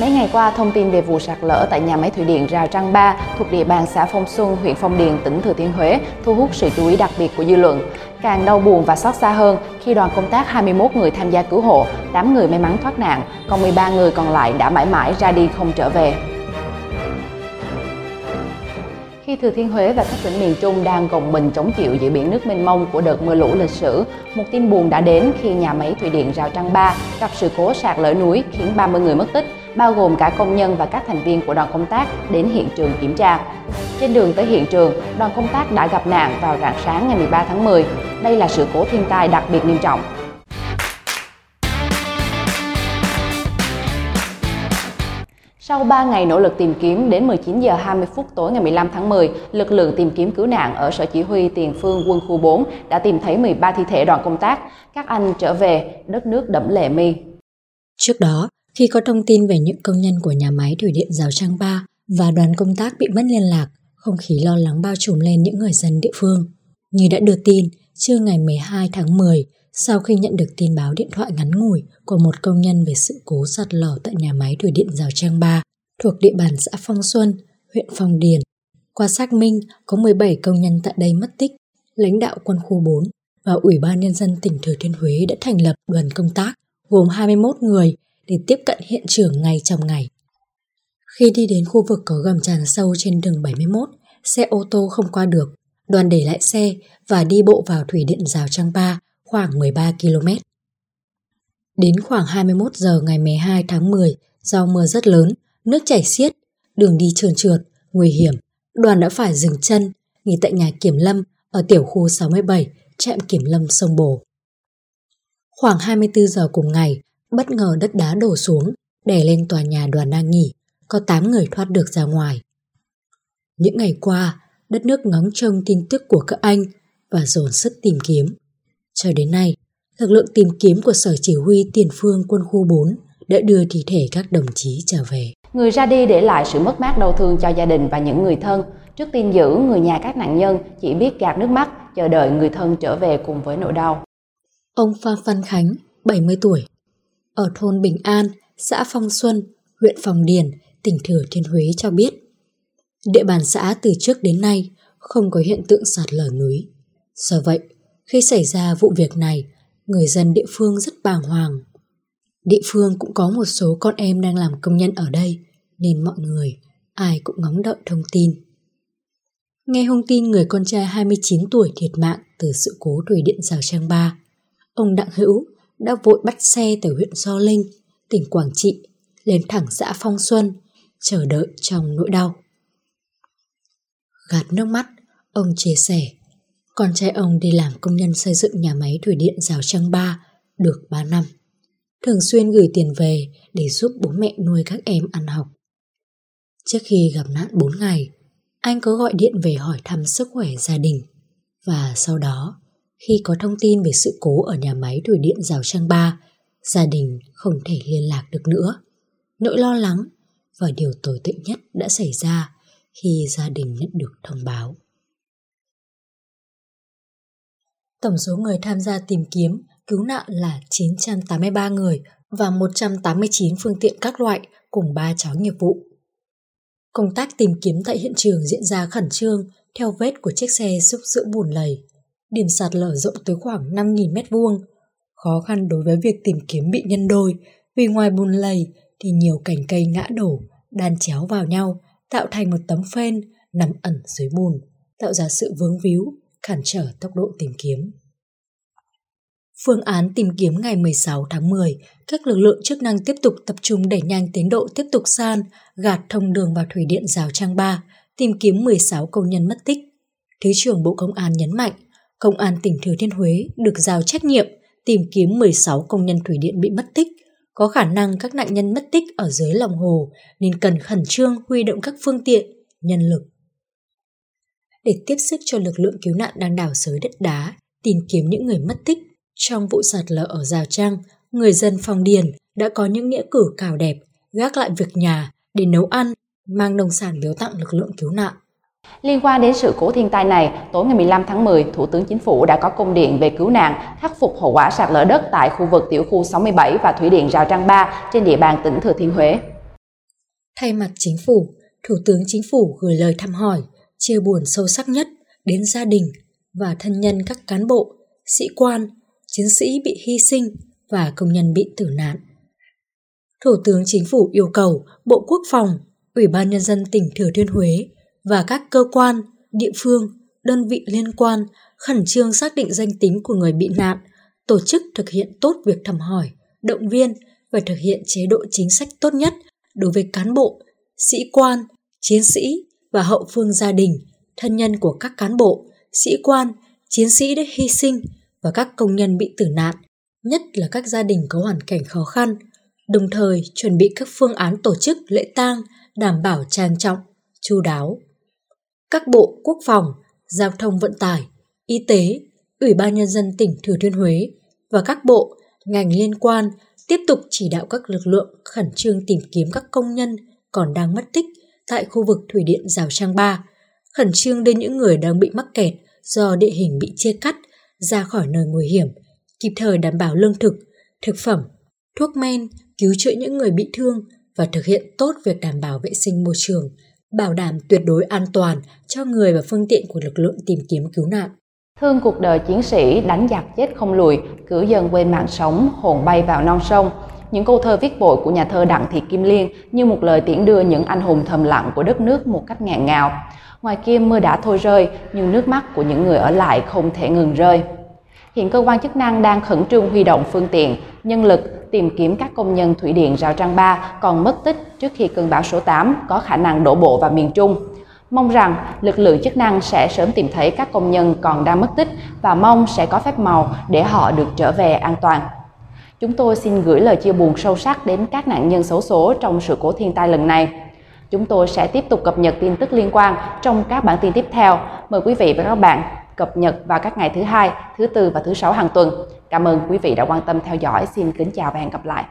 Mấy ngày qua, thông tin về vụ sạt lở tại nhà máy thủy điện Rào Trăng Ba thuộc địa bàn xã Phong Xuân, huyện Phong Điền, tỉnh Thừa Thiên Huế thu hút sự chú ý đặc biệt của dư luận. Càng đau buồn và xót xa hơn khi đoàn công tác 21 người tham gia cứu hộ, 8 người may mắn thoát nạn, còn 13 người còn lại đã mãi mãi ra đi không trở về. Khi Thừa Thiên Huế và các tỉnh miền Trung đang gồng mình chống chịu giữa biển nước mênh mông của đợt mưa lũ lịch sử, một tin buồn đã đến khi nhà máy thủy điện Rào Trăng Ba gặp sự cố sạt lở núi khiến 30 người mất tích, bao gồm cả công nhân và các thành viên của đoàn công tác đến hiện trường kiểm tra. Trên đường tới hiện trường, đoàn công tác đã gặp nạn vào rạng sáng ngày 13 tháng 10. Đây là sự cố thiên tai đặc biệt nghiêm trọng. Sau 3 ngày nỗ lực tìm kiếm, đến 19 giờ 20 phút tối ngày 15 tháng 10, lực lượng tìm kiếm cứu nạn ở Sở Chỉ huy Tiền phương quân khu 4 đã tìm thấy 13 thi thể đoàn công tác. Các anh trở về, đất nước đẫm lệ mi. Trước đó, khi có thông tin về những công nhân của nhà máy thủy điện Rào Trang 3 và đoàn công tác bị mất liên lạc, không khí lo lắng bao trùm lên những người dân địa phương. Như đã đưa tin, trưa ngày 12 tháng 10, sau khi nhận được tin báo điện thoại ngắn ngủi của một công nhân về sự cố sạt lở tại nhà máy thủy điện Rào Trang 3 thuộc địa bàn xã Phong Xuân, huyện Phong Điền. Qua xác minh, có 17 công nhân tại đây mất tích. Lãnh đạo quân khu 4 và Ủy ban Nhân dân tỉnh Thừa Thiên Huế đã thành lập đoàn công tác gồm 21 người để tiếp cận hiện trường ngay trong ngày. Khi đi đến khu vực có gầm tràn sâu trên đường 71, xe ô tô không qua được. Đoàn để lại xe và đi bộ vào thủy điện rào Trang Ba khoảng 13 km. Đến khoảng 21 giờ ngày 12 tháng 10, do mưa rất lớn, nước chảy xiết, đường đi trơn trượt, nguy hiểm, đoàn đã phải dừng chân, nghỉ tại nhà kiểm lâm ở tiểu khu 67, trạm kiểm lâm sông Bồ. Khoảng 24 giờ cùng ngày, bất ngờ đất đá đổ xuống, đè lên tòa nhà đoàn đang nghỉ, có 8 người thoát được ra ngoài. Những ngày qua, đất nước ngóng trông tin tức của các anh và dồn sức tìm kiếm. Cho đến nay, lực lượng tìm kiếm của Sở Chỉ huy Tiền phương quân khu 4 đã đưa thi thể các đồng chí trở về. Người ra đi để lại sự mất mát đau thương cho gia đình và những người thân. Trước tin dữ, người nhà các nạn nhân chỉ biết gạt nước mắt, chờ đợi người thân trở về cùng với nỗi đau. Ông Phan Văn Khánh, 70 tuổi, ở thôn Bình An, xã Phong Xuân, huyện Phong Điền, tỉnh Thừa Thiên Huế cho biết, địa bàn xã từ trước đến nay không có hiện tượng sạt lở núi. Do vậy, khi xảy ra vụ việc này, người dân địa phương rất bàng hoàng. Địa phương cũng có một số con em đang làm công nhân ở đây, nên mọi người ai cũng ngóng đợi thông tin. Nghe thông tin người con trai 29 tuổi thiệt mạng từ sự cố thủy điện rào trang 3, ông Đặng Hữu đã vội bắt xe từ huyện Do Linh, tỉnh Quảng Trị lên thẳng xã Phong Xuân, chờ đợi trong nỗi đau. Gạt nước mắt, ông chia sẻ, con trai ông đi làm công nhân xây dựng nhà máy thủy điện Rào Trăng Ba được 3 năm. Thường xuyên gửi tiền về để giúp bố mẹ nuôi các em ăn học. Trước khi gặp nạn 4 ngày, anh có gọi điện về hỏi thăm sức khỏe gia đình. Và sau đó, khi có thông tin về sự cố ở nhà máy thủy điện Rào Trang Ba, gia đình không thể liên lạc được nữa. Nỗi lo lắng và điều tồi tệ nhất đã xảy ra khi gia đình nhận được thông báo. Tổng số người tham gia tìm kiếm, cứu nạn là 983 người và 189 phương tiện các loại cùng 3 chó nghiệp vụ. Công tác tìm kiếm tại hiện trường diễn ra khẩn trương theo vết của chiếc xe xúc giữa bùn lầy. Điểm sạt lở rộng tới khoảng 5.000 mét vuông. Khó khăn đối với việc tìm kiếm bị nhân đôi vì ngoài bùn lầy thì nhiều cành cây ngã đổ, đan chéo vào nhau, tạo thành một tấm phên nằm ẩn dưới bùn, tạo ra sự vướng víu, cản trở tốc độ tìm kiếm. Phương án tìm kiếm ngày 16 tháng 10, các lực lượng chức năng tiếp tục tập trung đẩy nhanh tiến độ tiếp tục san, gạt thông đường vào thủy điện rào trang 3, tìm kiếm 16 công nhân mất tích. Thứ trưởng Bộ Công an nhấn mạnh, Công an tỉnh Thừa Thiên Huế được giao trách nhiệm tìm kiếm 16 công nhân thủy điện bị mất tích, có khả năng các nạn nhân mất tích ở dưới lòng hồ nên cần khẩn trương huy động các phương tiện, nhân lực. Để tiếp sức cho lực lượng cứu nạn đang đào sới đất đá, tìm kiếm những người mất tích, trong vụ sạt lở ở Giao Trang. người dân Phong Điền đã có những nghĩa cử cào đẹp, gác lại việc nhà để nấu ăn, mang nông sản biếu tặng lực lượng cứu nạn. Liên quan đến sự cố thiên tai này, tối ngày 15 tháng 10, Thủ tướng Chính phủ đã có công điện về cứu nạn, khắc phục hậu quả sạt lở đất tại khu vực tiểu khu 67 và thủy điện Rào Trăng 3 trên địa bàn tỉnh Thừa Thiên Huế. Thay mặt chính phủ, Thủ tướng Chính phủ gửi lời thăm hỏi, chia buồn sâu sắc nhất đến gia đình và thân nhân các cán bộ, sĩ quan, chiến sĩ bị hy sinh và công nhân bị tử nạn. Thủ tướng Chính phủ yêu cầu Bộ Quốc phòng, Ủy ban Nhân dân tỉnh Thừa Thiên Huế và các cơ quan, địa phương, đơn vị liên quan khẩn trương xác định danh tính của người bị nạn, tổ chức thực hiện tốt việc thăm hỏi, động viên và thực hiện chế độ chính sách tốt nhất đối với cán bộ, sĩ quan, chiến sĩ và hậu phương gia đình, thân nhân của các cán bộ, sĩ quan, chiến sĩ đã hy sinh và các công nhân bị tử nạn, nhất là các gia đình có hoàn cảnh khó khăn, đồng thời chuẩn bị các phương án tổ chức lễ tang đảm bảo trang trọng, chu đáo. Các bộ quốc phòng, giao thông vận tải, y tế, Ủy ban Nhân dân tỉnh Thừa Thiên Huế và các bộ, ngành liên quan tiếp tục chỉ đạo các lực lượng khẩn trương tìm kiếm các công nhân còn đang mất tích tại khu vực thủy điện Rào Trang Ba, khẩn trương đưa những người đang bị mắc kẹt do địa hình bị chia cắt ra khỏi nơi nguy hiểm, kịp thời đảm bảo lương thực, thực phẩm, thuốc men, cứu chữa những người bị thương và thực hiện tốt việc đảm bảo vệ sinh môi trường, bảo đảm tuyệt đối an toàn cho người và phương tiện của lực lượng tìm kiếm cứu nạn. Thương cuộc đời chiến sĩ đánh giặc chết không lùi, cử dân quên mạng sống, hồn bay vào non sông. Những câu thơ viết bội của nhà thơ Đặng Thị Kim Liên như một lời tiễn đưa những anh hùng thầm lặng của đất nước một cách ngạn ngào. Ngoài kia mưa đã thôi rơi, nhưng nước mắt của những người ở lại không thể ngừng rơi. Hiện cơ quan chức năng đang khẩn trương huy động phương tiện, nhân lực tìm kiếm các công nhân thủy điện Rào Trăng Ba còn mất tích trước khi cơn bão số 8 có khả năng đổ bộ vào miền Trung. Mong rằng lực lượng chức năng sẽ sớm tìm thấy các công nhân còn đang mất tích và mong sẽ có phép màu để họ được trở về an toàn. Chúng tôi xin gửi lời chia buồn sâu sắc đến các nạn nhân xấu số trong sự cố thiên tai lần này. Chúng tôi sẽ tiếp tục cập nhật tin tức liên quan trong các bản tin tiếp theo. Mời quý vị và các bạn cập nhật vào các ngày thứ hai, thứ tư và thứ sáu hàng tuần. Cảm ơn quý vị đã quan tâm theo dõi. Xin kính chào và hẹn gặp lại.